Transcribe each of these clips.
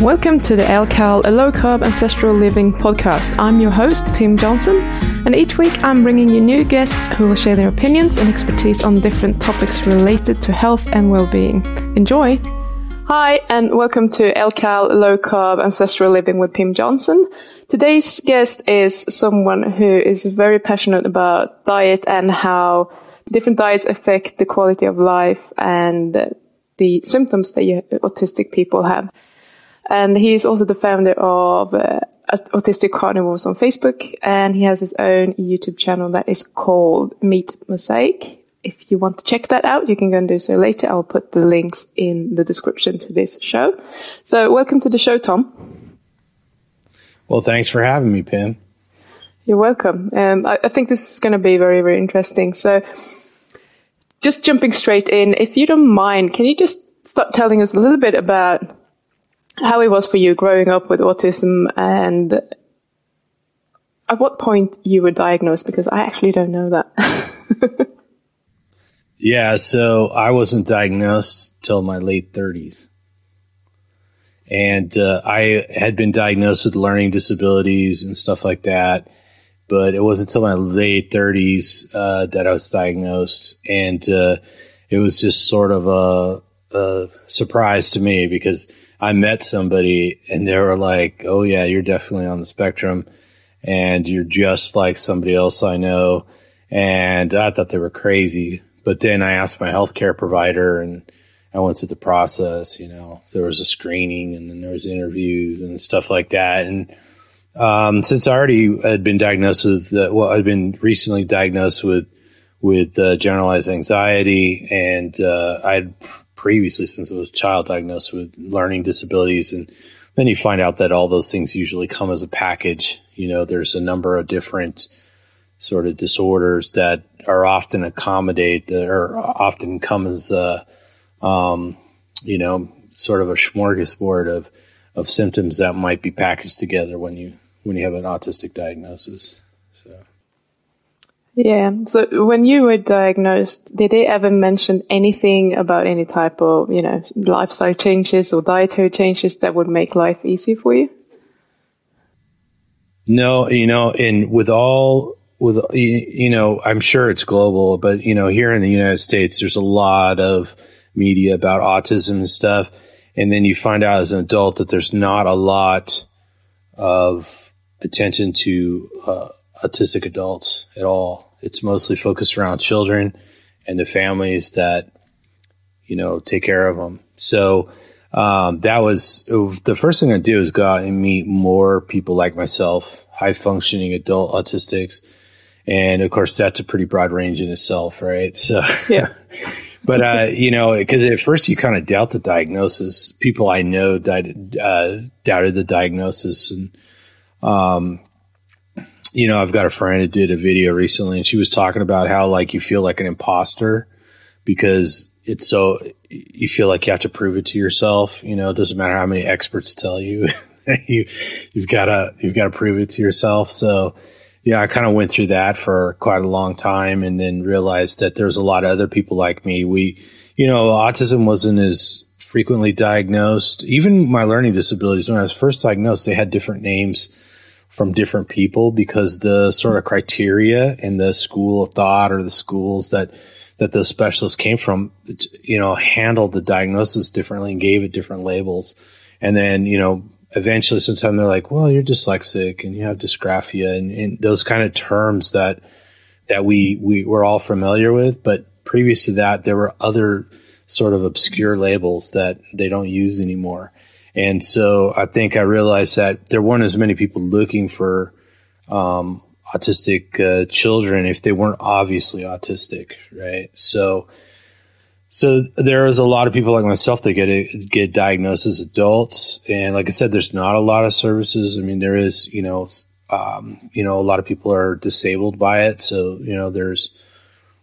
Welcome to the LCAL, a low carb ancestral living podcast. I'm your host, Pim Jansson, and each week I'm bringing you new guests who will share their opinions and expertise on different topics related to health and well being. Enjoy! Hi, and welcome to LCAL, low carb ancestral living with Pim Jansson. Today's guest is someone who is very passionate about diet and how different diets affect the quality of life and the symptoms that you, autistic people have. And he's also the founder of uh, Autistic Carnivores on Facebook, and he has his own YouTube channel that is called Meat Mosaic. If you want to check that out, you can go and do so later. I'll put the links in the description to this show. So, welcome to the show, Tom. Well, thanks for having me, Pim. You're welcome. Um, I, I think this is going to be very, very interesting. So, just jumping straight in, if you don't mind, can you just start telling us a little bit about how it was for you growing up with autism and at what point you were diagnosed because I actually don't know that. yeah, so I wasn't diagnosed till my late 30s. And uh, I had been diagnosed with learning disabilities and stuff like that, but it wasn't until my late 30s uh, that I was diagnosed. And uh, it was just sort of a, a surprise to me because – I met somebody and they were like, "Oh yeah, you're definitely on the spectrum, and you're just like somebody else I know." And I thought they were crazy, but then I asked my healthcare provider, and I went through the process. You know, there was a screening, and then there was interviews and stuff like that. And um, since I already had been diagnosed with, well, I'd been recently diagnosed with with uh, generalized anxiety, and uh, I'd previously since I was child diagnosed with learning disabilities. And then you find out that all those things usually come as a package. You know, there's a number of different sort of disorders that are often accommodate are often come as a, um, you know, sort of a smorgasbord of, of symptoms that might be packaged together when you, when you have an autistic diagnosis. Yeah. So when you were diagnosed, did they ever mention anything about any type of, you know, lifestyle changes or dietary changes that would make life easy for you? No, you know, and with all, with, you know, I'm sure it's global, but, you know, here in the United States, there's a lot of media about autism and stuff. And then you find out as an adult that there's not a lot of attention to, uh, autistic adults at all. It's mostly focused around children and the families that, you know, take care of them. So, um, that was the first thing I did was go out and meet more people like myself, high functioning adult autistics. And of course, that's a pretty broad range in itself, right? So, yeah. but, uh, you know, because at first you kind of doubt the diagnosis. People I know died, uh, doubted the diagnosis. And, um, you know, I've got a friend who did a video recently and she was talking about how like you feel like an imposter because it's so you feel like you have to prove it to yourself. You know, it doesn't matter how many experts tell you, you you've got to you've got to prove it to yourself. So, yeah, I kind of went through that for quite a long time, and then realized that there's a lot of other people like me. We, you know, autism wasn't as frequently diagnosed. Even my learning disabilities, when I was first diagnosed, they had different names from different people because the sort of criteria and the school of thought or the schools that that the specialists came from, you know, handled the diagnosis differently and gave it different labels. And then, you know, eventually sometimes they're like, well, you're dyslexic and you have dysgraphia and, and those kind of terms that, that we, we were all familiar with. But previous to that, there were other sort of obscure labels that they don't use anymore. And so I think I realized that there weren't as many people looking for um, autistic uh, children if they weren't obviously autistic, right? So, so there is a lot of people like myself that get get diagnosed as adults, and like I said, there's not a lot of services. I mean, there is, you know, um, you know, a lot of people are disabled by it, so you know, there's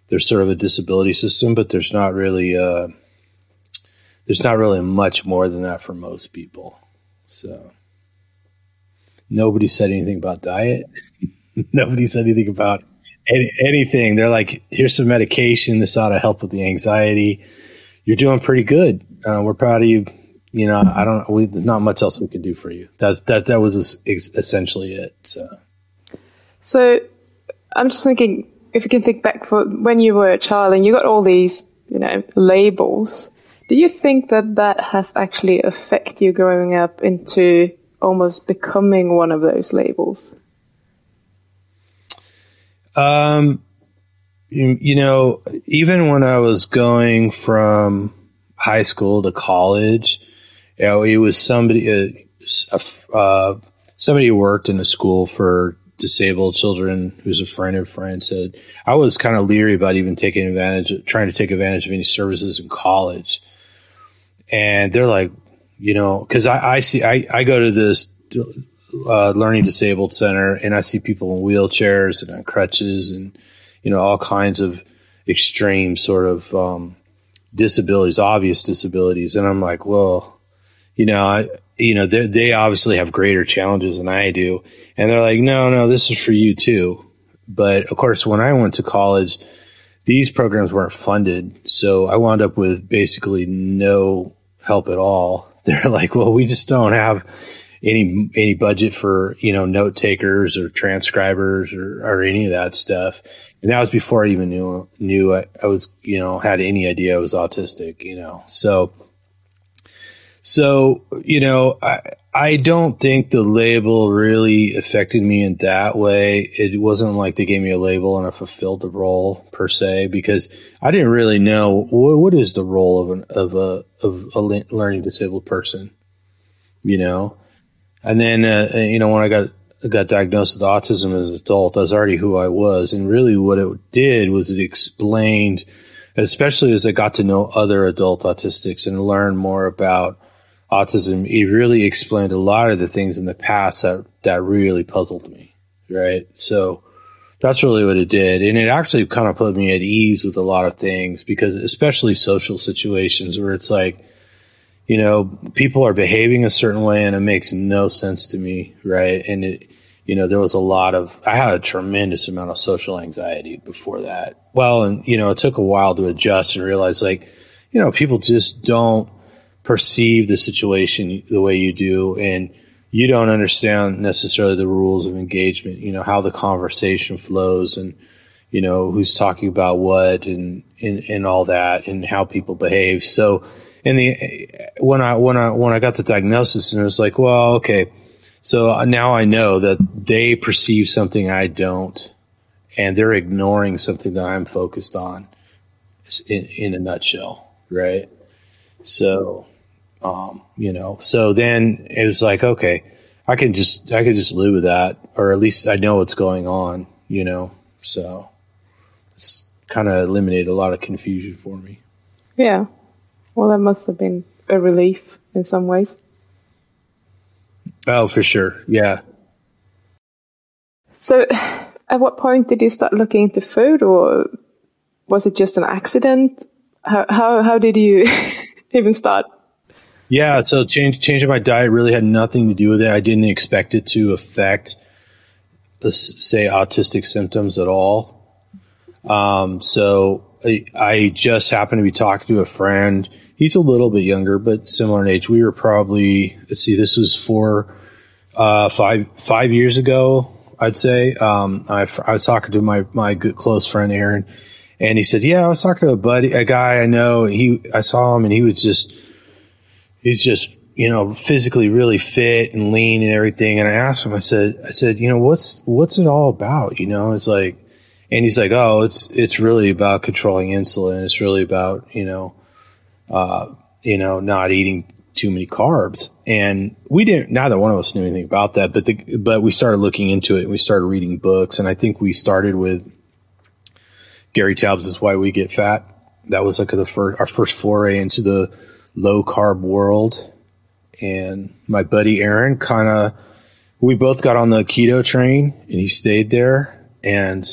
there's sort of a disability system, but there's not really. Uh, there's not really much more than that for most people. So nobody said anything about diet. nobody said anything about any, anything. They're like, here's some medication. This ought to help with the anxiety. You're doing pretty good. Uh, we're proud of you. you know, I don't. We, there's not much else we could do for you. That's that. That was essentially it. So, so I'm just thinking if you can think back for when you were a child and you got all these, you know, labels. Do you think that that has actually affected you growing up into almost becoming one of those labels? Um, you, you know, even when I was going from high school to college, you know, it was somebody, uh, somebody who worked in a school for disabled children who's a friend of friend said I was kind of leery about even taking advantage trying to take advantage of any services in college. And they're like, you know, because I, I see I, I go to this uh, learning disabled center and I see people in wheelchairs and on crutches and you know all kinds of extreme sort of um, disabilities, obvious disabilities, and I'm like, well, you know, I you know they they obviously have greater challenges than I do, and they're like, no, no, this is for you too. But of course, when I went to college, these programs weren't funded, so I wound up with basically no help at all. They're like, well, we just don't have any any budget for you know note takers or transcribers or, or any of that stuff. And that was before I even knew knew I, I was you know had any idea I was autistic. You know, so so you know I I don't think the label really affected me in that way. It wasn't like they gave me a label and I fulfilled the role per se because I didn't really know what, what is the role of an of a of a learning disabled person. You know, and then, uh, you know, when I got got diagnosed with autism as an adult, that's already who I was. And really, what it did was it explained, especially as I got to know other adult autistics and learn more about autism. It really explained a lot of the things in the past that that really puzzled me. Right, so that's really what it did, and it actually kind of put me at ease with a lot of things because, especially social situations where it's like you know, people are behaving a certain way and it makes no sense to me, right? And it, you know, there was a lot of, I had a tremendous amount of social anxiety before that. Well, and, you know, it took a while to adjust and realize like, you know, people just don't perceive the situation the way you do. And you don't understand necessarily the rules of engagement, you know, how the conversation flows and, you know, who's talking about what and, and, and all that and how people behave. So, and the when I when I when I got the diagnosis and it was like, well, okay, so uh, now I know that they perceive something I don't, and they're ignoring something that I'm focused on. In, in a nutshell, right? So, um, you know, so then it was like, okay, I can just I can just live with that, or at least I know what's going on, you know. So it's kind of eliminated a lot of confusion for me. Yeah. Well, that must have been a relief in some ways. Oh, for sure. Yeah. So, at what point did you start looking into food, or was it just an accident? How how, how did you even start? Yeah, so change changing my diet really had nothing to do with it. I didn't expect it to affect the say autistic symptoms at all. Um, so I, I just happened to be talking to a friend he's a little bit younger, but similar in age. We were probably let's see, this was four, uh, five five years ago, I'd say. Um, I, I was talking to my my good close friend Aaron, and he said, "Yeah, I was talking to a buddy, a guy I know. He I saw him, and he was just he's just." You know, physically really fit and lean and everything. And I asked him, I said, I said, you know, what's, what's it all about? You know, it's like, and he's like, oh, it's, it's really about controlling insulin. It's really about, you know, uh, you know, not eating too many carbs. And we didn't, neither one of us knew anything about that, but the, but we started looking into it and we started reading books. And I think we started with Gary Taubes' is Why We Get Fat. That was like the first, our first foray into the low carb world. And my buddy Aaron kind of, we both got on the keto train and he stayed there. And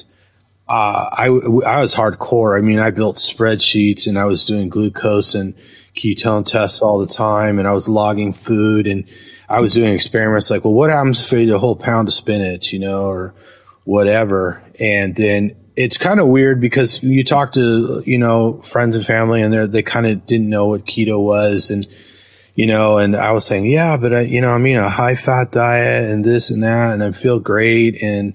uh, I, I was hardcore. I mean, I built spreadsheets and I was doing glucose and ketone tests all the time and I was logging food and I was doing experiments like, well, what happens if I eat a whole pound of spinach, you know, or whatever. And then it's kind of weird because you talk to, you know, friends and family and they they kind of didn't know what keto was. And, you know, and I was saying, yeah, but I, you know, I mean, a high fat diet and this and that, and I feel great. And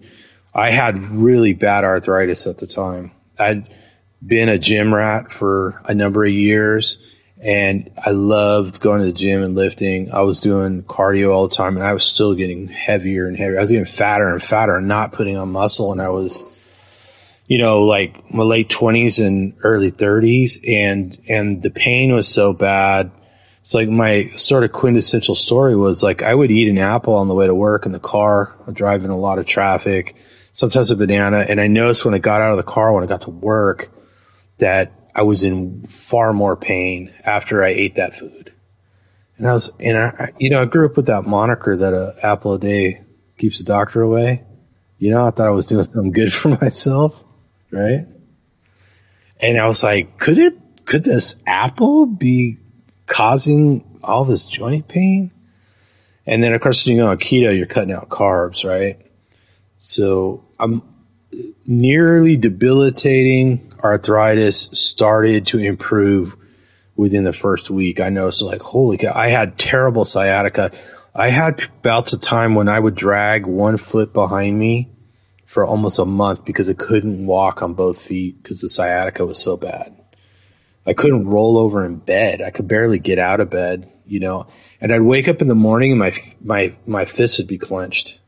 I had really bad arthritis at the time. I'd been a gym rat for a number of years and I loved going to the gym and lifting. I was doing cardio all the time and I was still getting heavier and heavier. I was getting fatter and fatter and not putting on muscle. And I was, you know, like my late twenties and early thirties and, and the pain was so bad. It's like my sort of quintessential story was like I would eat an apple on the way to work in the car, driving a lot of traffic, sometimes a banana. And I noticed when I got out of the car, when I got to work, that I was in far more pain after I ate that food. And I was, and I, you know, I grew up with that moniker that a apple a day keeps the doctor away. You know, I thought I was doing something good for myself, right? And I was like, could it, could this apple be causing all this joint pain? And then, of course, you know, on keto, you're cutting out carbs, right? So I'm nearly debilitating arthritis started to improve within the first week. I noticed like, holy cow, I had terrible sciatica. I had bouts of time when I would drag one foot behind me for almost a month because I couldn't walk on both feet because the sciatica was so bad. I couldn't roll over in bed. I could barely get out of bed, you know. And I'd wake up in the morning and my my my fists would be clenched,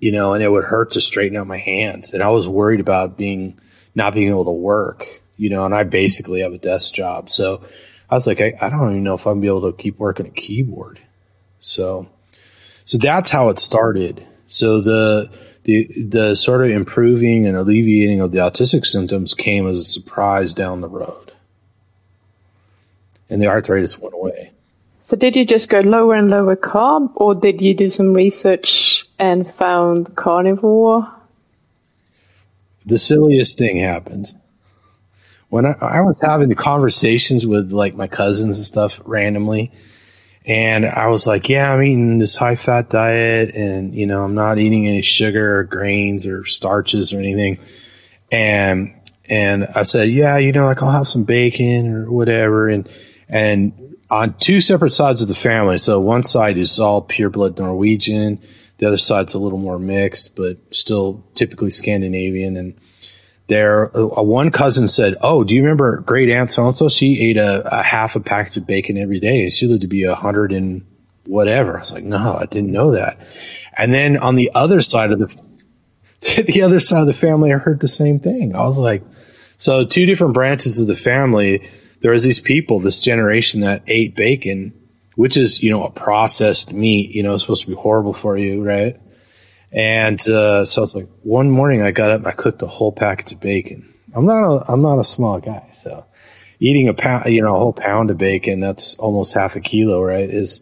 you know, and it would hurt to straighten out my hands. And I was worried about being not being able to work, you know, and I basically have a desk job. So I was like, I, I don't even know if I'm gonna be able to keep working a keyboard. So, so that's how it started. So the, the, the sort of improving and alleviating of the autistic symptoms came as a surprise down the road. And the arthritis went away. So did you just go lower and lower carb or did you do some research and found carnivore the silliest thing happens. When I, I was having the conversations with like my cousins and stuff randomly, and I was like, yeah, I'm eating this high fat diet and, you know, I'm not eating any sugar or grains or starches or anything. And, and I said, yeah, you know, like I'll have some bacon or whatever. And, and on two separate sides of the family. So one side is all pure blood Norwegian the other side's a little more mixed, but still typically Scandinavian. And there, uh, one cousin said, "Oh, do you remember great aunt so and so? She ate a, a, half a package of bacon every day, and she lived to be a hundred and whatever." I was like, "No, I didn't know that." And then on the other side of the the other side of the family, I heard the same thing. I was like, "So two different branches of the family." There was these people, this generation that ate bacon which is, you know, a processed meat, you know, it's supposed to be horrible for you, right? And, uh, so it's like one morning I got up and I cooked a whole package of bacon. I'm not a, I'm not a small guy. So eating a pound, you know, a whole pound of bacon, that's almost half a kilo, right? Is,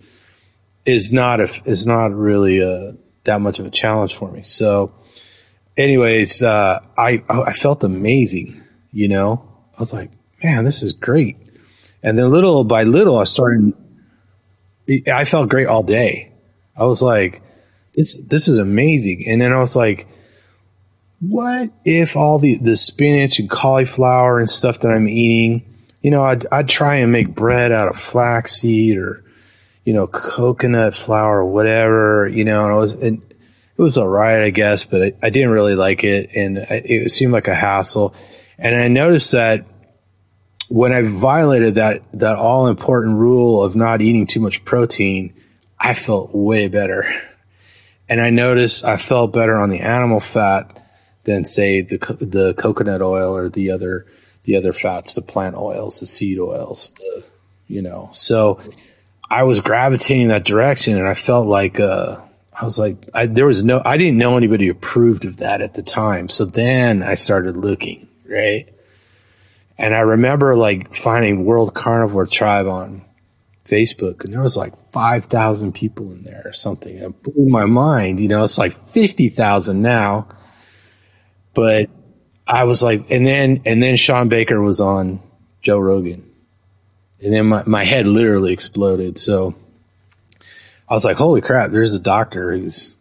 is not a, is not really a, that much of a challenge for me. So anyways, uh, I, I felt amazing, you know, I was like, man, this is great. And then little by little, I started I felt great all day. I was like, this this is amazing. And then I was like, what if all the the spinach and cauliflower and stuff that I'm eating, you know, I'd I'd try and make bread out of flaxseed or you know coconut flour or whatever, you know, and I was and it was all right, I guess, but I, I didn't really like it, and it seemed like a hassle. And I noticed that when I violated that that all important rule of not eating too much protein, I felt way better. And I noticed I felt better on the animal fat than say the the coconut oil or the other the other fats, the plant oils, the seed oils, the you know. So I was gravitating that direction, and I felt like uh, I was like I, there was no I didn't know anybody approved of that at the time. So then I started looking right and I remember like finding World Carnivore Tribe on Facebook, and there was like 5,000 people in there or something. It blew my mind. You know, it's like 50,000 now. But I was like, and then, and then Shawn Baker was on Joe Rogan. And then my, my head literally exploded. So I was like, holy crap, there's a doctor who's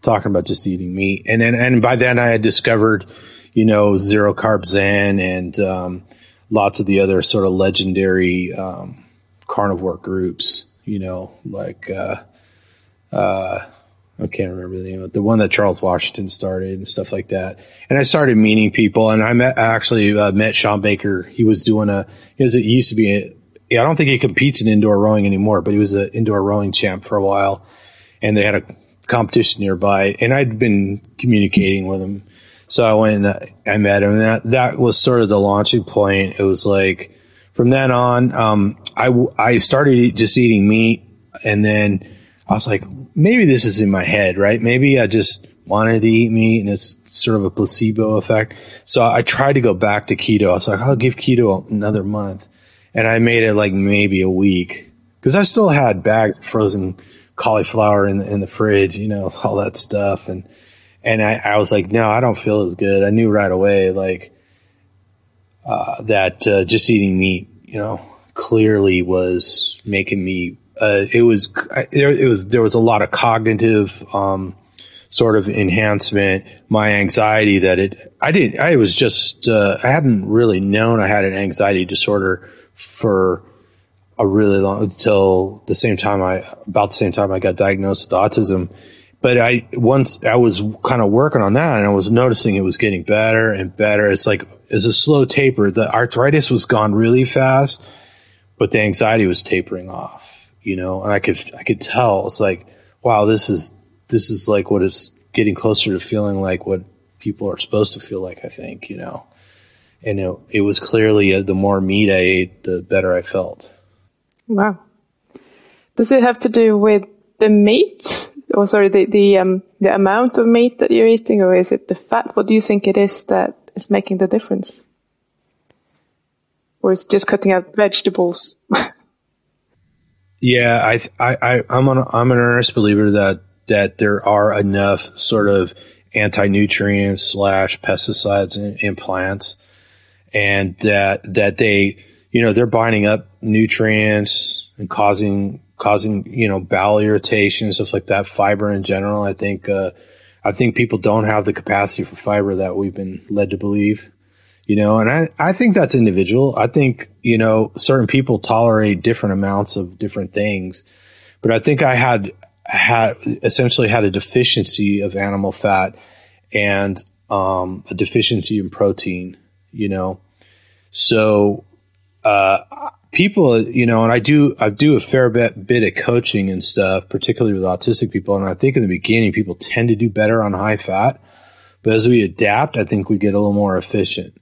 talking about just eating meat. And then, and by then I had discovered, you know, Zero Carb Zen and um, lots of the other sort of legendary um, carnivore groups, you know, like, uh, uh, I can't remember the name of it, the one that Charles Washington started and stuff like that. And I started meeting people and I met, actually uh, met Shawn Baker. He was doing a, was, he used to be I don't think he competes in indoor rowing anymore, but he was an indoor rowing champ for a while. And they had a competition nearby and I'd been communicating with him. So I went and I met him and that, that was sort of the launching point. It was like, from then on, um, I, I started just eating meat and then I was like, maybe this is in my head, right? Maybe I just wanted to eat meat and it's sort of a placebo effect. So I tried to go back to keto. I was like, I'll give keto another month. And I made it like maybe a week because I still had bags of frozen cauliflower in the, in the fridge, you know, all that stuff. And, and I, I was like, no, I don't feel as good. I knew right away, like, uh, that, uh, just eating meat, you know, clearly was making me uh, it was there. It was there was a lot of cognitive um, sort of enhancement. My anxiety that it I didn't I was just uh, I hadn't really known I had an anxiety disorder for a really long until the same time I about the same time I got diagnosed with autism. But I once I was kind of working on that and I was noticing it was getting better and better. It's like it's a slow taper. The arthritis was gone really fast, but the anxiety was tapering off you know, and I could I could tell it's like, wow, this is this is like what is getting closer to feeling like what people are supposed to feel like. I think, you know, and it, it was clearly uh, the more meat I ate, the better I felt. Wow. Does it have to do with the meat, or sorry, the the um, the amount of meat that you're eating, or is it the fat? What do you think it is that is making the difference? Or it's just cutting out vegetables? Yeah, I, I, I, am an, I'm an earnest believer that that there are enough sort of anti nutrients slash pesticides in, in, plants, and that that they, you know, they're binding up nutrients and causing causing you know bowel irritation and stuff like that. Fiber in general, I think, uh, I think people don't have the capacity for fiber that we've been led to believe you know, and I, I think that's individual. I think, you know, certain people tolerate different amounts of different things, but I think I had, had essentially had a deficiency of animal fat and, um, a deficiency in protein, you know, so, uh, people, you know, and I do, I do a fair bit, bit of coaching and stuff, particularly with autistic people. And I think in the beginning, people tend to do better on high fat. But as we adapt, I think we get a little more efficient.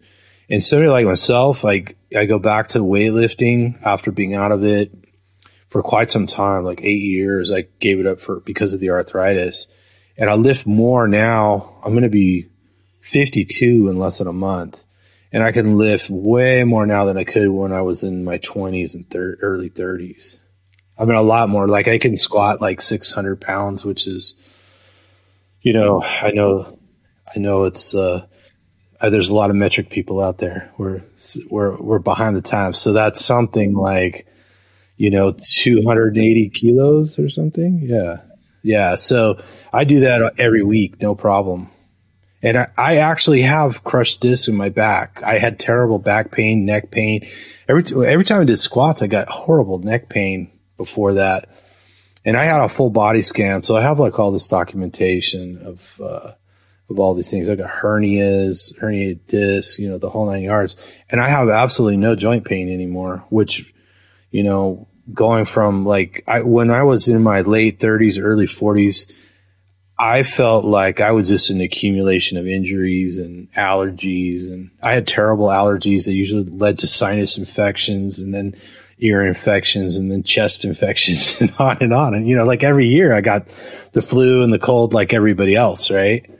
And somebody like myself, like I go back to weightlifting after being out of it for quite some time, like eight years. I gave it up for because of the arthritis, and I lift more now. I'm going to be 52 in less than a month, and I can lift way more now than I could when I was in my 20s and thir- early 30s. I mean, a lot more. Like I can squat like 600 pounds, which is, you know, I know, I know it's. uh there's a lot of metric people out there. We're we're we're behind the times, so that's something like you know 280 kilos or something. Yeah, yeah. So I do that every week, no problem. And I, I actually have crushed discs in my back. I had terrible back pain, neck pain. Every every time I did squats, I got horrible neck pain before that. And I had a full body scan, so I have like all this documentation of. Uh, of all these things. I got hernias, herniated discs, you know, the whole nine yards. And I have absolutely no joint pain anymore, which, you know, going from like, I, when I was in my late 30s, early 40s, I felt like I was just an accumulation of injuries and allergies. And I had terrible allergies that usually led to sinus infections and then ear infections and then chest infections and on and on. And, you know, like every year I got the flu and the cold like everybody else, right?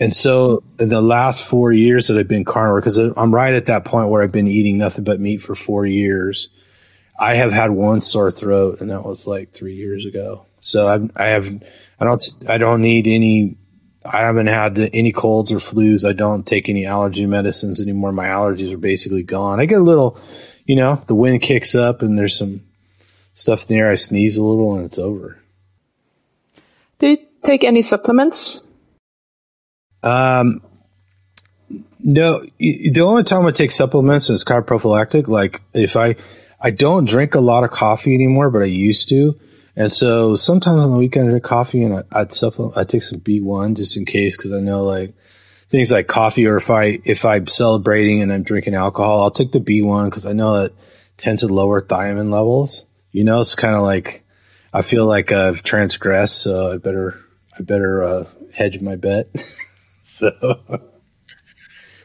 And so in the last four years that I've been carnivore, because I'm right at that point where I've been eating nothing but meat for four years, I have had one sore throat, and that was like three years ago. So I've, I have, I don't, I don't need any. I haven't had any colds or flus. I don't take any allergy medicines anymore. My allergies are basically gone. I get a little, you know, the wind kicks up and there's some stuff in the air. I sneeze a little and it's over. Do you take any supplements? Um, no, the only time I take supplements is carb prophylactic. Like if I, I don't drink a lot of coffee anymore, but I used to. And so sometimes on the weekend I drink coffee and I, would supplement, I take some B1 just in case. Cause I know like things like coffee or if I, if I'm celebrating and I'm drinking alcohol, I'll take the B1 cause I know that tends to lower thiamine levels. You know, it's kind of like, I feel like I've transgressed. So I better, I better, uh, hedge my bet. so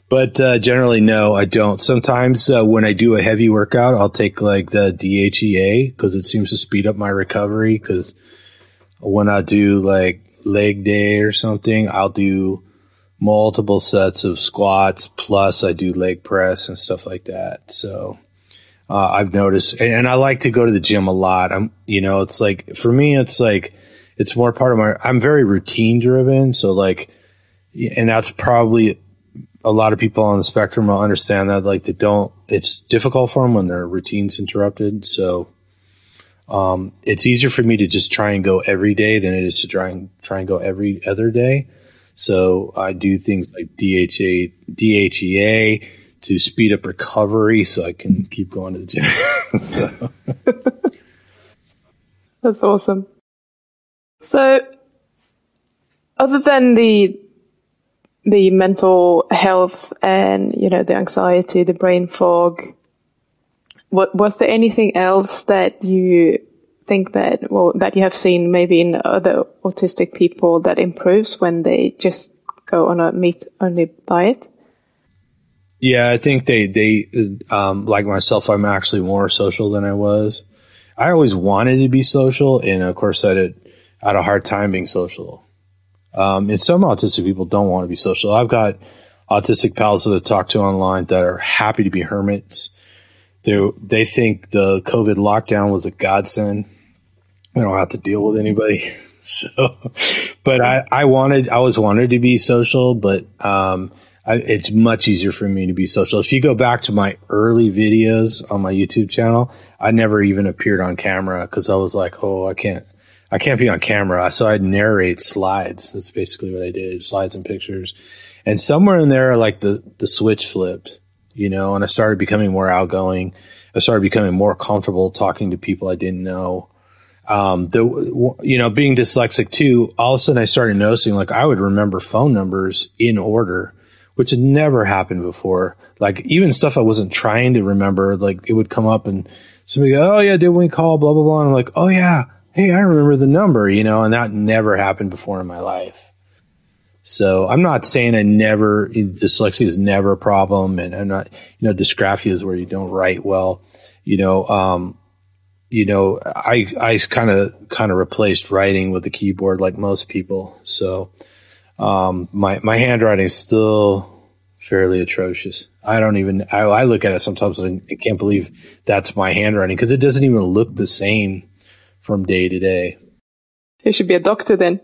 but uh, generally, no, I don't. Sometimes uh, when I do a heavy workout, I'll take like the DHEA because it seems to speed up my recovery. Because when I do like leg day or something, I'll do multiple sets of squats plus I do leg press and stuff like that. So uh, I've noticed, and, and I like to go to the gym a lot. I'm, you know, it's like for me, it's like it's more part of my. I'm very routine driven, so like, and that's probably a lot of people on the spectrum will understand that like they don't it's difficult for them when their routine's interrupted. So um, it's easier for me to just try and go every day than it is to try and try and go every other day. So i do things like dha dhea to speed up recovery so i can keep going to the gym. That's awesome. So other than the the mental health and you know the anxiety, the brain fog. What was there anything else that you think that well that you have seen maybe in other autistic people that improves when they just go on a meat only diet? Yeah, I think they they um, like myself. I'm actually more social than I was. I always wanted to be social, and of course, I had, I had a hard time being social. Um, and some autistic people don't want to be social. I've got autistic pals that I talk to online that are happy to be hermits. They they think the COVID lockdown was a godsend. We don't have to deal with anybody. so, but I, I wanted, I always wanted to be social, but, um, I, it's much easier for me to be social. If you go back to my early videos on my YouTube channel, I never even appeared on camera because I was like, oh, I can't, I can't be on camera, so I'd narrate slides. That's basically what I did, slides and pictures. And somewhere in there, like the the switch flipped, you know, and I started becoming more outgoing. I started becoming more comfortable talking to people I didn't know. Um, the you know, being dyslexic too, all of a sudden I started noticing like I would remember phone numbers in order, which had never happened before. Like even stuff I wasn't trying to remember, like it would come up and somebody go, "Oh yeah, did we call?" Blah blah blah. And I'm like, "Oh yeah." Hey, I remember the number, you know, and that never happened before in my life. So I'm not saying I never dyslexia is never a problem, and I'm not, you know, dysgraphia is where you don't write well. You know, um, you know, I I kind of kind of replaced writing with the keyboard like most people. So um, my my handwriting is still fairly atrocious. I don't even I, I look at it sometimes and I can't believe that's my handwriting because it doesn't even look the same from day to day. You should be a doctor then.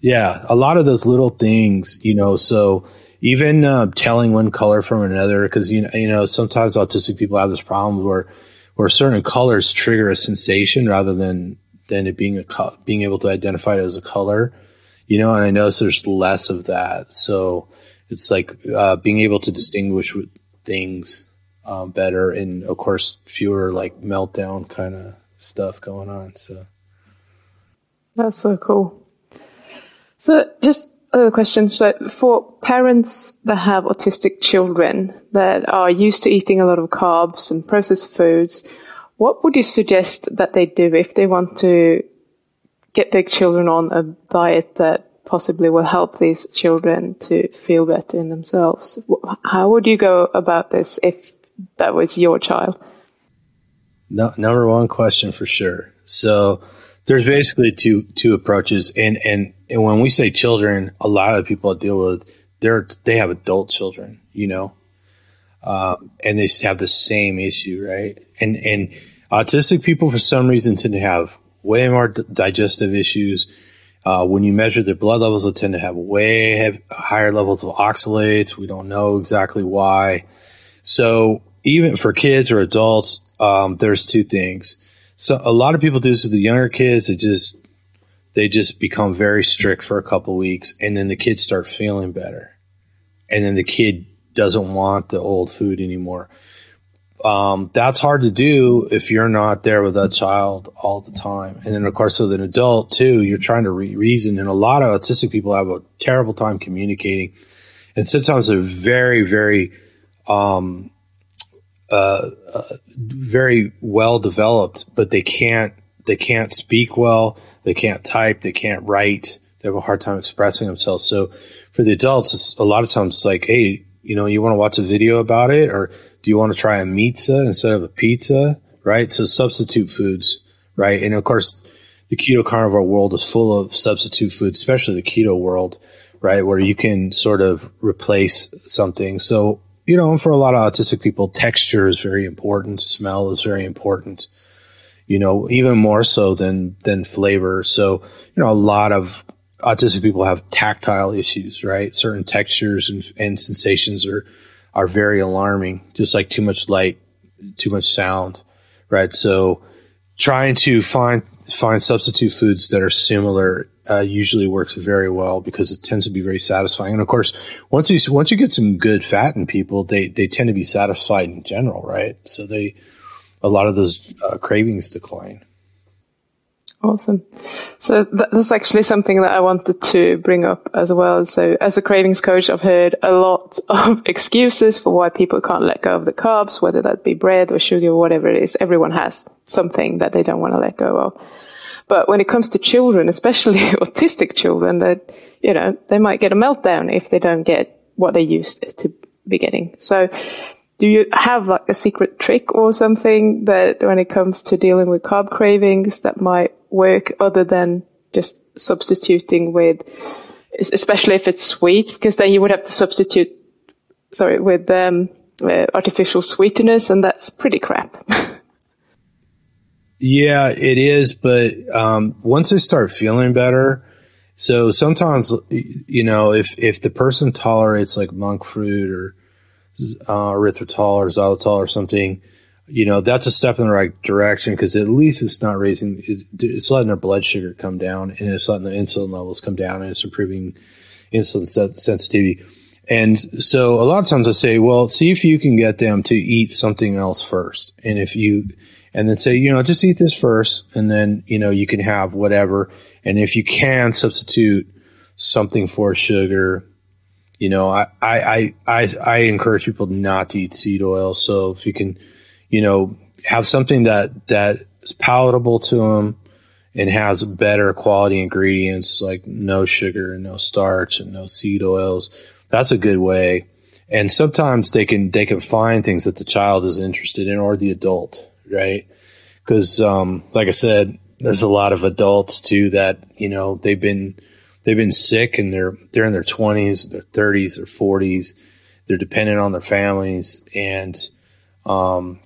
yeah, a lot of those little things, you know, so even uh, telling one color from another, because you know, you know, sometimes autistic people have this problem where where certain colors trigger a sensation rather than than it being a co- being able to identify it as a color, you know. And I notice there's less of that, so it's like uh, being able to distinguish things um, better, and of course fewer like meltdown kind of stuff going on. So that's so cool. So just a question. So for parents that have autistic children that are used to eating a lot of carbs and processed foods, what would you suggest that they do if they want to get their children on a diet that possibly will help these children to feel better in themselves? How would you go about this if that was your child? No, number one question for sure. So there's basically two two approaches, and and and when we say children, a lot of people I deal with, they're they have adult children, you know, um, and they have the same issue, right? And and autistic people for some reason tend to have way more d- digestive issues. Uh, when you measure their blood levels, they tend to have way have higher levels of oxalates. We don't know exactly why. So even for kids or adults, um, there's two things. So a lot of people do this with the younger kids. It just they just become very strict for a couple weeks, and then the kids start feeling better, and then the kid doesn't want the old food anymore. um, that's hard to do if you're not there with that child all the time. And then, of course, with an adult too, you're trying to re- reason. And a lot of autistic people have a terrible time communicating. And sometimes they're very, very, um, uh, uh, very well developed, but they can't, they can't speak well. They can't type. They can't write. They have a hard time expressing themselves. So for the adults, a lot of times it's like, Hey, you know, you want to watch a video about it or, do you want to try a pizza instead of a pizza? Right. So substitute foods. Right. And of course, the keto carnivore world is full of substitute foods, especially the keto world, right? Where you can sort of replace something. So, you know, for a lot of autistic people, texture is very important. Smell is very important. You know, even more so than, than flavor. So, you know, a lot of autistic people have tactile issues, right? Certain textures and, and sensations are, are very alarming, just like too much light, too much sound, right? So trying to find find substitute foods that are similar uh, usually works very well because it tends to be very satisfying. And of course, once you once you get some good fat in people, they they tend to be satisfied in general, right? So they a lot of those uh, cravings decline. Awesome. So that's actually something that I wanted to bring up as well. So as a cravings coach, I've heard a lot of excuses for why people can't let go of the carbs, whether that be bread or sugar or whatever it is. Everyone has something that they don't want to let go of. But when it comes to children, especially autistic children, that, you know, they might get a meltdown if they don't get what they used to be getting. So do you have like a secret trick or something that when it comes to dealing with carb cravings that might work other than just substituting with, especially if it's sweet, because then you would have to substitute, sorry, with um, uh, artificial sweeteners, and that's pretty crap. Yeah, it is. But um, once they start feeling better, so sometimes you know if if the person tolerates like monk fruit or uh, erythritol or xylitol or something, you know, that's a step in the right direction because at least it's not raising, it, it's letting their blood sugar come down and it's letting the insulin levels come down and it's improving insulin sensitivity. And so a lot of times I say, well, see if you can get them to eat something else first. And if you, and then say, you know, just eat this first and then, you know, you can have whatever. And if you can substitute something for sugar, you know, I, I, I, I encourage people not to eat seed oil. So if you can, you know, have something that, that is palatable to them and has better quality ingredients like no sugar and no starch and no seed oils, that's a good way. And sometimes they can, they can find things that the child is interested in or the adult, right? Cause, um, like I said, there's a lot of adults too that, you know, they've been, they've been sick and they're they're in their 20s, their 30s, their 40s. They're dependent on their families and um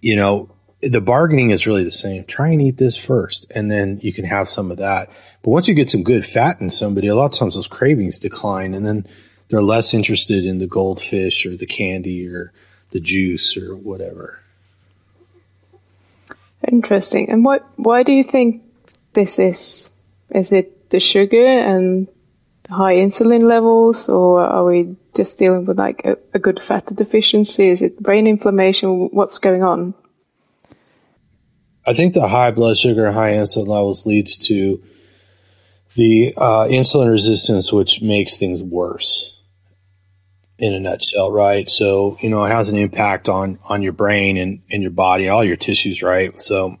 you know, the bargaining is really the same. Try and eat this first and then you can have some of that. But once you get some good fat in somebody, a lot of times those cravings decline and then they're less interested in the goldfish or the candy or the juice or whatever. Interesting. And what why do you think this is? Is it the sugar and high insulin levels, or are we just dealing with like a, a good fat deficiency? Is it brain inflammation? What's going on? I think the high blood sugar high insulin levels leads to the uh, insulin resistance, which makes things worse. In a nutshell, right? So you know it has an impact on on your brain and, and your body, all your tissues, right? So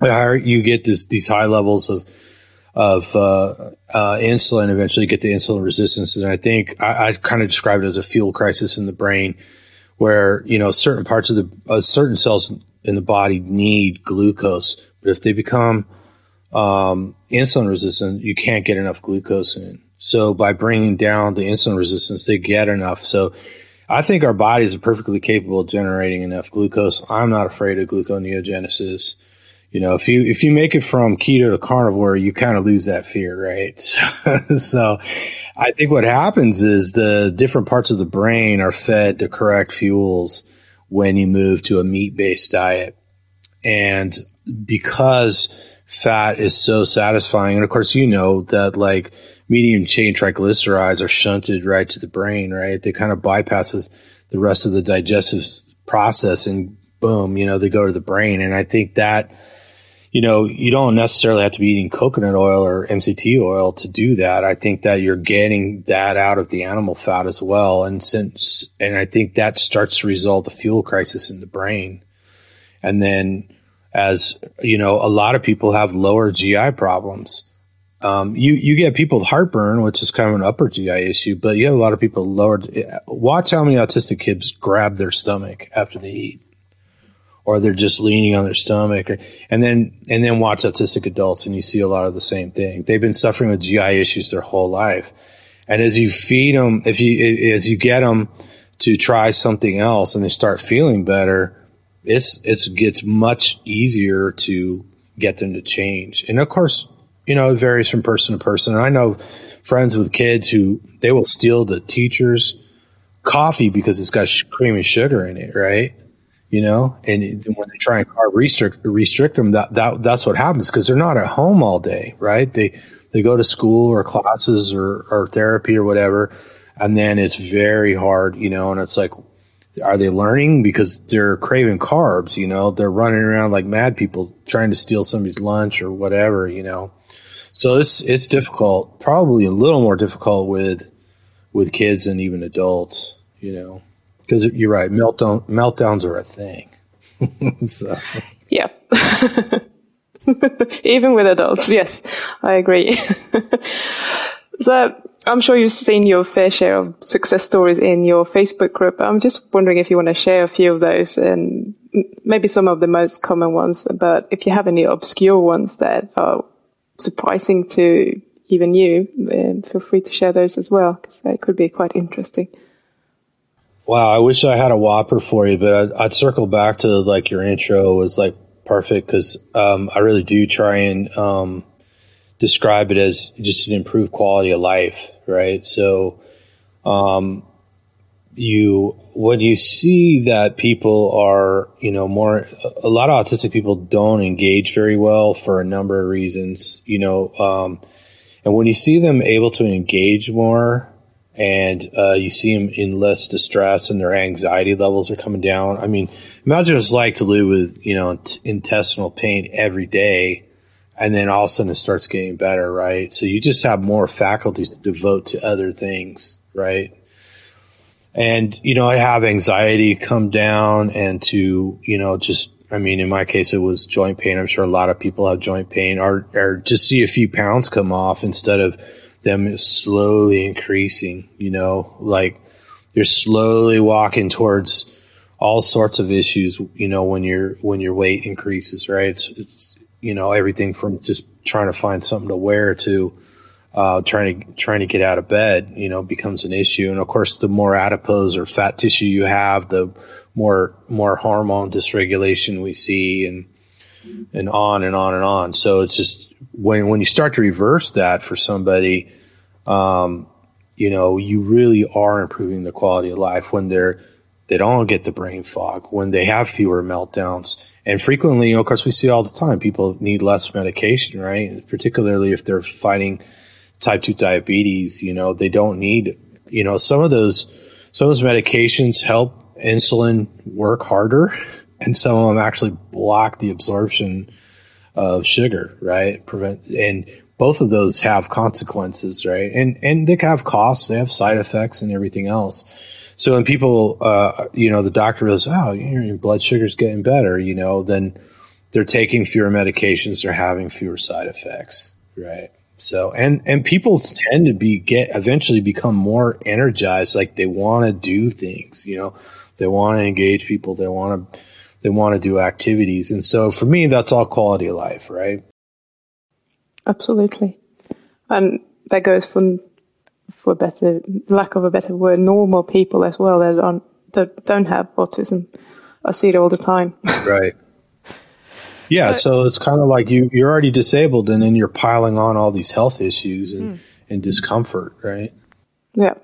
the higher you get this these high levels of of uh, uh, insulin, eventually get the insulin resistance. And I think I, I kind of describe it as a fuel crisis in the brain, where you know certain parts of the uh, certain cells in the body need glucose, but if they become um, insulin resistant, you can't get enough glucose in. So by bringing down the insulin resistance, they get enough. So I think our bodies are perfectly capable of generating enough glucose. I'm not afraid of gluconeogenesis you know, if you if you make it from keto to carnivore, you kind of lose that fear, right? So, so, I think what happens is the different parts of the brain are fed the correct fuels when you move to a meat based diet, and because fat is so satisfying, and of course you know that like medium chain triglycerides are shunted right to the brain, right? They kind of bypasses the rest of the digestive process and boom, you know, they go to the brain. And I think that, you know, you don't necessarily have to be eating coconut oil or MCT oil to do that. I think that you're getting that out of the animal fat as well. And since, and I think that starts to resolve the fuel crisis in the brain. And then as, you know, a lot of people have lower GI problems. Um, you, you get people with heartburn, which is kind of an upper GI issue, but you have a lot of people lower. Watch how many autistic kids grab their stomach after they eat. Or they're just leaning on their stomach. And then and then watch autistic adults and you see a lot of the same thing. They've been suffering with gi issues their whole life. And as you feed them if you as you get them to try something else and they start feeling better it's it's gets much easier to get them to change. And of course you know it varies from person to person and i know friends with kids who they will steal the teacher's coffee because it's got cream and sugar in it right you know, and when they try and carb restrict restrict them, that, that that's what happens because they're not at home all day, right? They they go to school or classes or, or therapy or whatever, and then it's very hard, you know, and it's like, are they learning because they're craving carbs? You know, they're running around like mad people trying to steal somebody's lunch or whatever, you know. So it's it's difficult, probably a little more difficult with with kids and even adults, you know. Because you're right, meltdown meltdowns are a thing. so. Yeah. Even with adults, yes, I agree. so I'm sure you've seen your fair share of success stories in your Facebook group. I'm just wondering if you want to share a few of those and maybe some of the most common ones, but if you have any obscure ones that are surprising to even you, uh, feel free to share those as well, because they could be quite interesting. Wow, I wish I had a whopper for you, but I'd, I'd circle back to like your intro was like perfect because um, I really do try and um, describe it as just an improved quality of life, right? So, um, you when you see that people are, you know, more a lot of autistic people don't engage very well for a number of reasons, you know, um, and when you see them able to engage more and uh, you see them in less distress and their anxiety levels are coming down. I mean, imagine what it's like to live with, you know, t- intestinal pain every day and then all of a sudden it starts getting better, right? So you just have more faculties to devote to other things, right? And, you know, I have anxiety come down and to, you know, just, I mean, in my case, it was joint pain. I'm sure a lot of people have joint pain or, or just see a few pounds come off instead of, them slowly increasing, you know, like you're slowly walking towards all sorts of issues, you know, when your when your weight increases, right? It's, it's you know, everything from just trying to find something to wear to uh, trying to trying to get out of bed, you know, becomes an issue. And of course, the more adipose or fat tissue you have, the more more hormone dysregulation we see, and and on and on and on. So it's just when when you start to reverse that for somebody, um, you know, you really are improving the quality of life when they're they don't get the brain fog, when they have fewer meltdowns. And frequently, you know, of course, we see all the time people need less medication, right? Particularly if they're fighting type 2 diabetes, you know, they don't need, you know, some of those, some of those medications help insulin work harder and some of them actually block the absorption of sugar, right? Prevent and both of those have consequences, right? And and they have costs, they have side effects, and everything else. So when people, uh, you know, the doctor goes, "Oh, your blood sugar's getting better," you know, then they're taking fewer medications, they're having fewer side effects, right? So and and people tend to be get eventually become more energized, like they want to do things, you know, they want to engage people, they want to they want to do activities. And so for me, that's all quality of life, right? Absolutely. And that goes for, for better, lack of a better word, normal people as well that don't, that don't have autism. I see it all the time. right. Yeah. But, so it's kind of like you, you're already disabled and then you're piling on all these health issues and, mm. and discomfort, right? Yeah.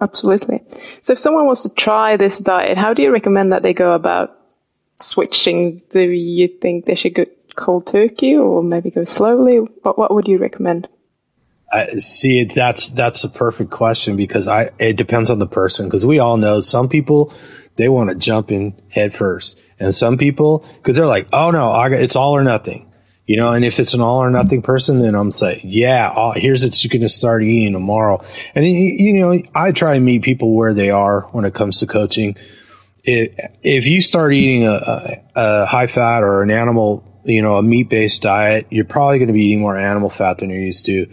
Absolutely. So if someone wants to try this diet, how do you recommend that they go about switching, do you think they should go cold turkey or maybe go slowly? What, what would you recommend? I see that's that's a perfect question because I it depends on the person because we all know some people they want to jump in head first. And some people, cause they're like, oh no, I got, it's all or nothing. You know, and if it's an all or nothing person, then I'm saying, yeah, all, here's what you can start eating tomorrow. And you know, I try and meet people where they are when it comes to coaching. If you start eating a, a, a high fat or an animal, you know, a meat based diet, you're probably going to be eating more animal fat than you're used to.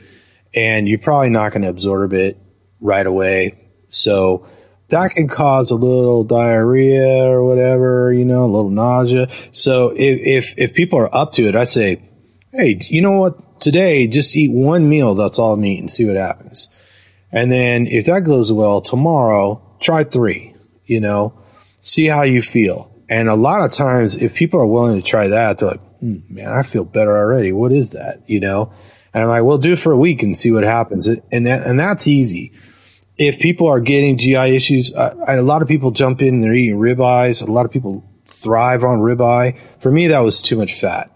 And you're probably not going to absorb it right away. So that can cause a little diarrhea or whatever, you know, a little nausea. So if, if, if people are up to it, I say, Hey, you know what? Today, just eat one meal. That's all meat and see what happens. And then if that goes well tomorrow, try three, you know, see how you feel. And a lot of times, if people are willing to try that, they're like, hmm, man, I feel better already. What is that? You know? And I'm like, well, do it for a week and see what happens. And that, and that's easy if people are getting GI issues, uh, a lot of people jump in and they're eating ribeyes. A lot of people thrive on ribeye. For me, that was too much fat.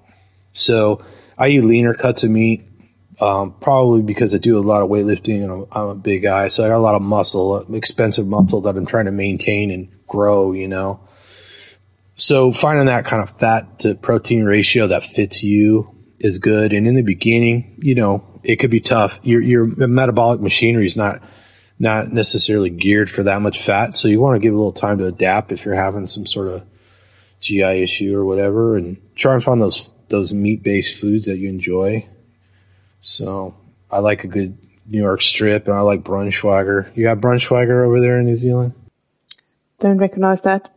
So I eat leaner cuts of meat, um, probably because I do a lot of weightlifting and I'm, I'm, a big guy. So I got a lot of muscle, expensive muscle that I'm trying to maintain and grow, you know. So finding that kind of fat to protein ratio that fits you is good. And in the beginning, you know, it could be tough. Your, your metabolic machinery is not – not necessarily geared for that much fat. So you want to give a little time to adapt if you're having some sort of GI issue or whatever, and try and find those those meat based foods that you enjoy. So I like a good New York strip, and I like Braunschweiger. You got Braunschweiger over there in New Zealand? Don't recognize that.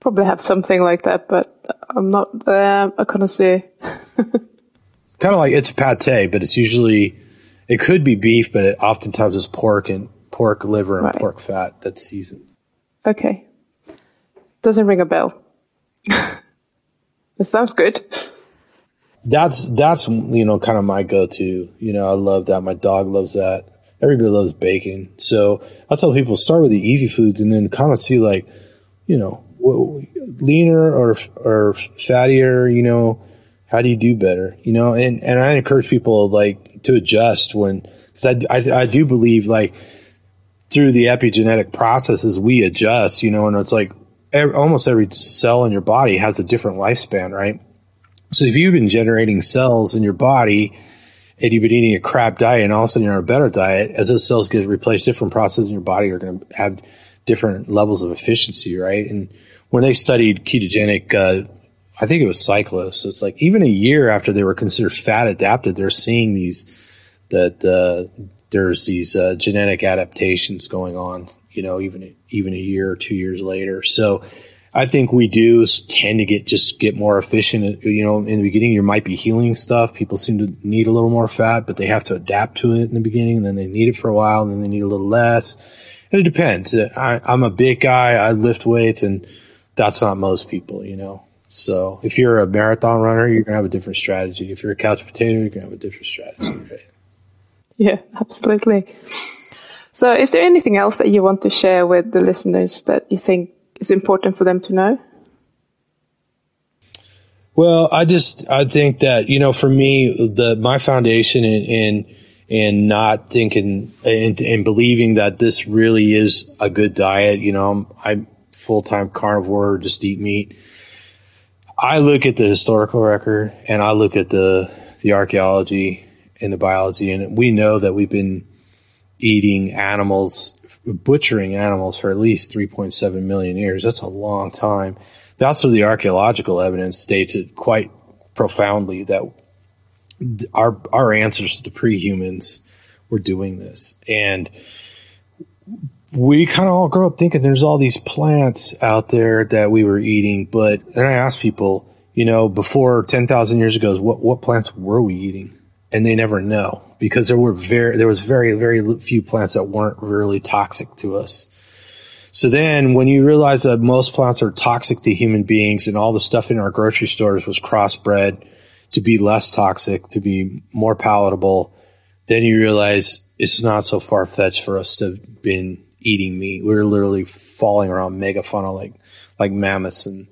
Probably have something like that, but I'm not uh, a connoisseur. kind of like it's pate, but it's usually it could be beef, but it oftentimes is pork and pork liver and right. pork fat that's seasoned. Okay. Doesn't ring a bell. it sounds good. That's that's you know kind of my go-to. You know, I love that. My dog loves that. Everybody loves bacon. So I tell people start with the easy foods and then kind of see like, you know, leaner or or fattier. You know, how do you do better? You know, and and I encourage people like to adjust when because I, I, I do believe like through the epigenetic processes we adjust you know and it's like every, almost every cell in your body has a different lifespan right? So if you've been generating cells in your body and you've been eating a crap diet and all of a sudden you're on a better diet as those cells get replaced different processes in your body are going to have different levels of efficiency right? And when they studied ketogenic uh, I think it was cyclos. So it's like even a year after they were considered fat adapted, they're seeing these that uh, there's these uh, genetic adaptations going on. You know, even even a year or two years later. So I think we do tend to get just get more efficient. You know, in the beginning, you might be healing stuff. People seem to need a little more fat, but they have to adapt to it in the beginning. And then they need it for a while, and then they need a little less. And it depends. I, I'm a big guy. I lift weights, and that's not most people. You know. So if you're a marathon runner, you're gonna have a different strategy. If you're a couch potato, you're gonna have a different strategy. Right? Yeah, absolutely. So, is there anything else that you want to share with the listeners that you think is important for them to know? Well, I just I think that you know, for me, the my foundation in in, in not thinking and, and believing that this really is a good diet. You know, I'm, I'm full time carnivore, just eat meat I look at the historical record and I look at the the archaeology and the biology, and we know that we've been eating animals, butchering animals for at least 3.7 million years. That's a long time. That's where the archaeological evidence states it quite profoundly that our our ancestors, the pre-humans, were doing this, and we kind of all grow up thinking there's all these plants out there that we were eating. But then I ask people, you know, before 10,000 years ago, what, what plants were we eating? And they never know because there were very, there was very, very few plants that weren't really toxic to us. So then when you realize that most plants are toxic to human beings and all the stuff in our grocery stores was crossbred to be less toxic, to be more palatable, then you realize it's not so far fetched for us to have been eating meat. We were literally falling around megafauna like like mammoths and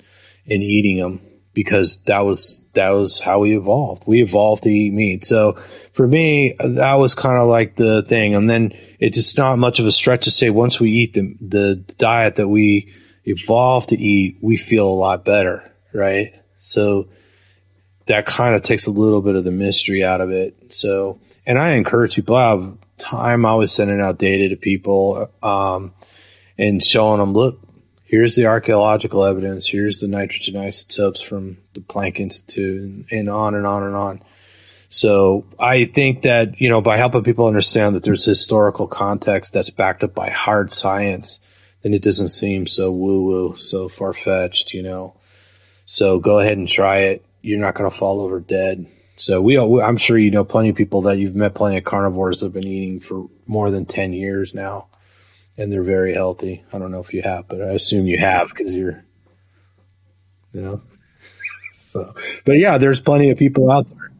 and eating them because that was that was how we evolved. We evolved to eat meat. So for me, that was kind of like the thing. And then it's just not much of a stretch to say once we eat the the diet that we evolved to eat, we feel a lot better, right? So that kind of takes a little bit of the mystery out of it. So, and I encourage people. I have time. I was sending out data to people um, and showing them, look, here's the archaeological evidence. Here's the nitrogen isotopes from the Planck Institute, and, on and on and on. So I think that you know by helping people understand that there's historical context that's backed up by hard science, then it doesn't seem so woo woo, so far fetched. You know. So go ahead and try it you're not going to fall over dead. So we, I'm sure you know plenty of people that you've met plenty of carnivores that have been eating for more than 10 years now and they're very healthy. I don't know if you have, but I assume you have because you're, you know, so, but yeah, there's plenty of people out there.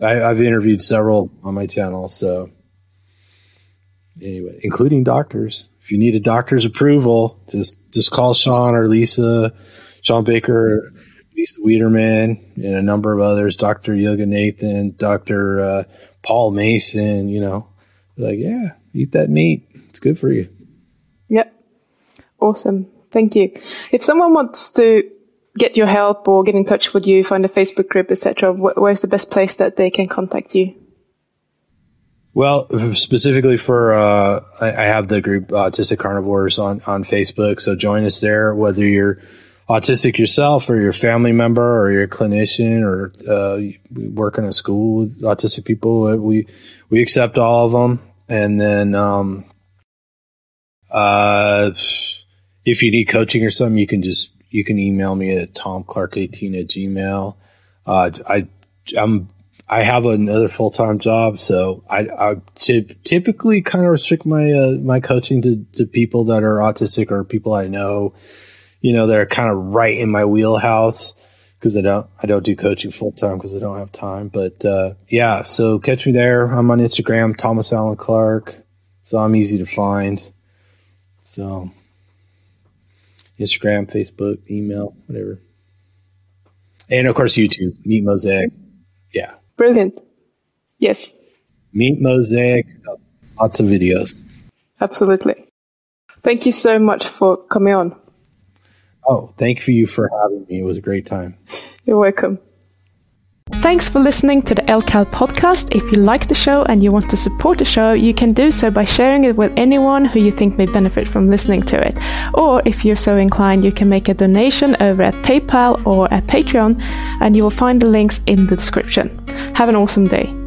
I, I've interviewed several on my channel. So anyway, including doctors. If you need a doctor's approval, just, just call Shawn or Lisa, Shawn Baker Lisa Wiedeman and a number of others, Dr. Yoga Nathan, Dr. Uh, Paul Mason, you know, like, yeah, eat that meat. It's good for you. Yep. Awesome. Thank you. If someone wants to get your help or get in touch with you, find a Facebook group, etc., where's the best place that they can contact you? Well, specifically for uh, I, I, have the group Autistic Carnivores on on Facebook, so join us there. Whether you're autistic yourself or your family member or your clinician or uh, we work in a school with autistic people, uh, we we accept all of them. And then, um, uh, if you need coaching or something, you can just you can email me at tomclark18 at gmail. Uh, I I'm I have another full time job, so I, I typically kind of restrict my uh, my coaching to, to people that are autistic or people I know you know, that are kind of right in my wheelhouse because I don't I don't do coaching full time because I don't have time. But uh, yeah, so catch me there. I'm on Instagram, Thomas Alan Clark. So I'm easy to find. So Instagram, Facebook, email, whatever. And of course YouTube, Meat Mosaic. Yeah. Brilliant. Yes. Meat Mosaic, lots of videos. Absolutely. Thank you so much for coming on. Oh, thank you for having me. It was a great time. You're welcome. Thanks for listening to the LCAL podcast. If you like the show and you want to support the show, you can do so by sharing it with anyone who you think may benefit from listening to it. Or if you're so inclined, you can make a donation over at PayPal or at Patreon, and you will find the links in the description. Have an awesome day.